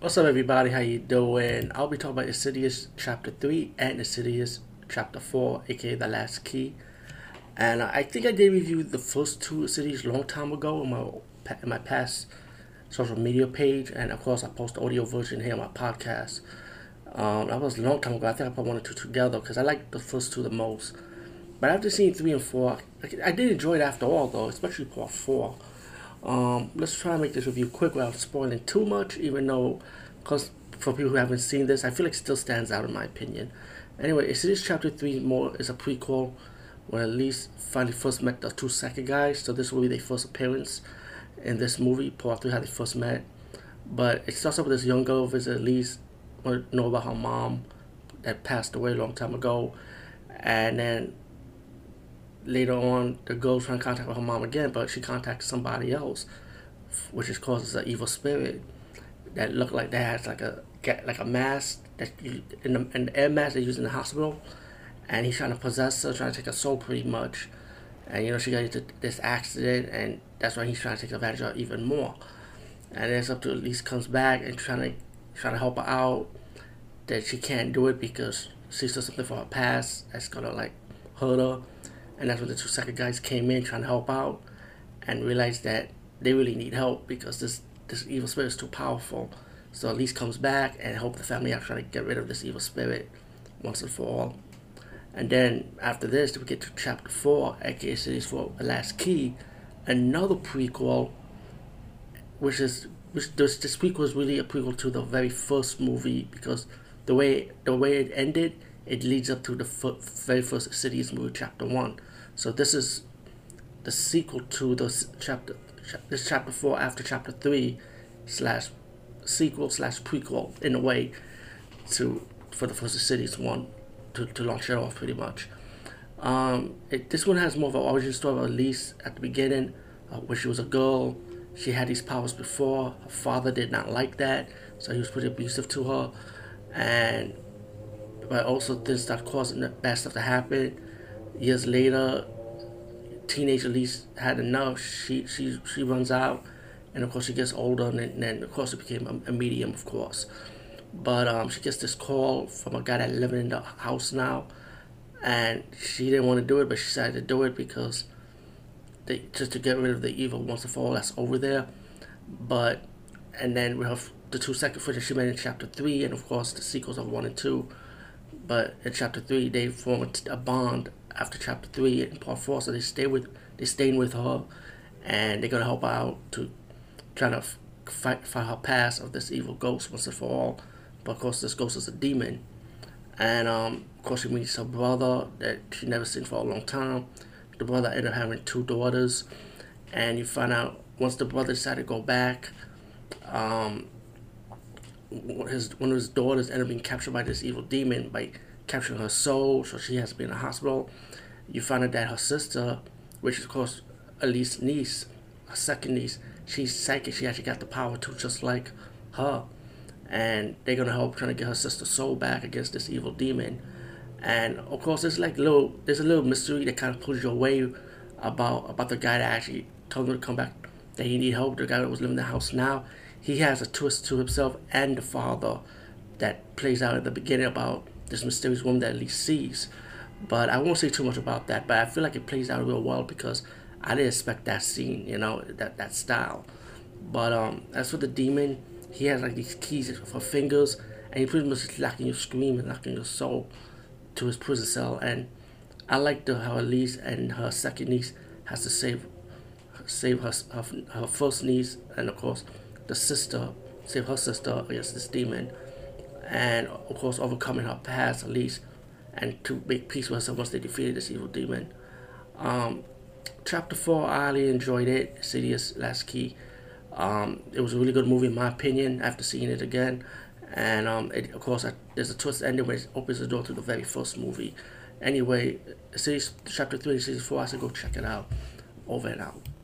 What's up, everybody? How you doing? I'll be talking about Insidious Chapter 3 and Insidious Chapter 4, aka The Last Key. And I think I did review the first two Insidious long time ago in my, in my past social media page. And of course, I post the audio version here on my podcast. Um, that was a long time ago. I think I put one or two together because I like the first two the most. But after seeing 3 and 4, I did enjoy it after all, though, especially part 4. Um, let's try and make this review quick without spoiling too much, even though, because for people who haven't seen this, I feel like it still stands out in my opinion. Anyway, Insidious Chapter 3 more is a prequel where Elise finally first met the two second guys, so this will be their first appearance in this movie. Part 3 how they first met. But it starts off with this young girl visit Elise want to know about her mom that passed away a long time ago. And then later on, the girl's trying to contact her mom again, but she contacts somebody else, which is causes an uh, evil spirit that look like that has like a get like a mask that you, in the, in the air mask they use in the hospital, and he's trying to possess her, trying to take her soul pretty much, and you know she got into this accident, and that's why he's trying to take advantage of her even more, and it's up to Elise comes back and trying to trying to help her out, that she can't do it because she's still something for her past that's gonna like hurt her and that's when the two second guys came in trying to help out and realized that they really need help because this this evil spirit is too powerful. So Elise comes back and help the family out trying to get rid of this evil spirit once and for all. And then after this, we get to chapter four, aka Insidious for the Last Key, another prequel, which is which this this prequel is really a prequel to the very first movie because the way the way it ended, it leads up to the f- very first Insidious movie, chapter one. So this is the sequel to the chapter. This chapter four after chapter three, slash sequel slash prequel in a way, to for the first Insidious one, to, to launch it off pretty much. Um, it, this one has more of an origin story of Elise at the beginning, uh, where she was a girl. She had these powers before. Her father did not like that, so he was pretty abusive to her, and but also things causing the bad stuff to happen years later, teenage Elise had enough. She she she runs out, and of course she gets older, and then of course it became a, a medium, of course. But um, she gets this call from a guy that living in the house now, and she didn't want to do it, but she decided to do it because they just to get rid of the evil once and for all that's over there. But and then we have the two second footage she made in chapter three, and of course the sequels of one and two. But in chapter three, they form a bond after chapter three and part four. So they stay with they staying with her, and they're gonna help out to try to fight fight her past of this evil ghost once and for all. But of course, this ghost is a demon, and um, of course she meets her brother that she never seen for a long time. The brother ended up having two daughters, and you find out once the brother decided to go back. Um, his one of his daughters ended up being captured by this evil demon by capturing her soul, so she has to be in a hospital. You find out that her sister, which is of course Elise's niece, her second niece, she's psychic. She actually got the power to just like her, and they're gonna help trying to get her sister's soul back against this evil demon. And of course, there's like little, there's a little mystery that kind of pulls you away about about the guy that actually told him to come back, that he need help. The guy that was living in the house now, he has a twist to himself and the father that plays out at the beginning about this mysterious woman that Elise sees. But I won't say too much about that. But I feel like it plays out real well because I didn't expect that scene, you know, that that style. But um, as for the demon, he has like these keys for fingers, and he pretty much is locking your scream and locking your soul to his prison cell. And I like the how Elise and her second niece has to save save her, her her first niece and of course the sister save her sister against this demon and of course overcoming her past at least and to make peace with herself once they defeated this evil demon. Um, chapter 4, I really enjoyed it. Insidious Last Key. Um, it was a really good movie in my opinion after seeing it again. And um, it, of course, I, there's a twist ending where it opens the door to the very first movie. Anyway, series chapter 3 and series 4, I said go check it out. Over and out.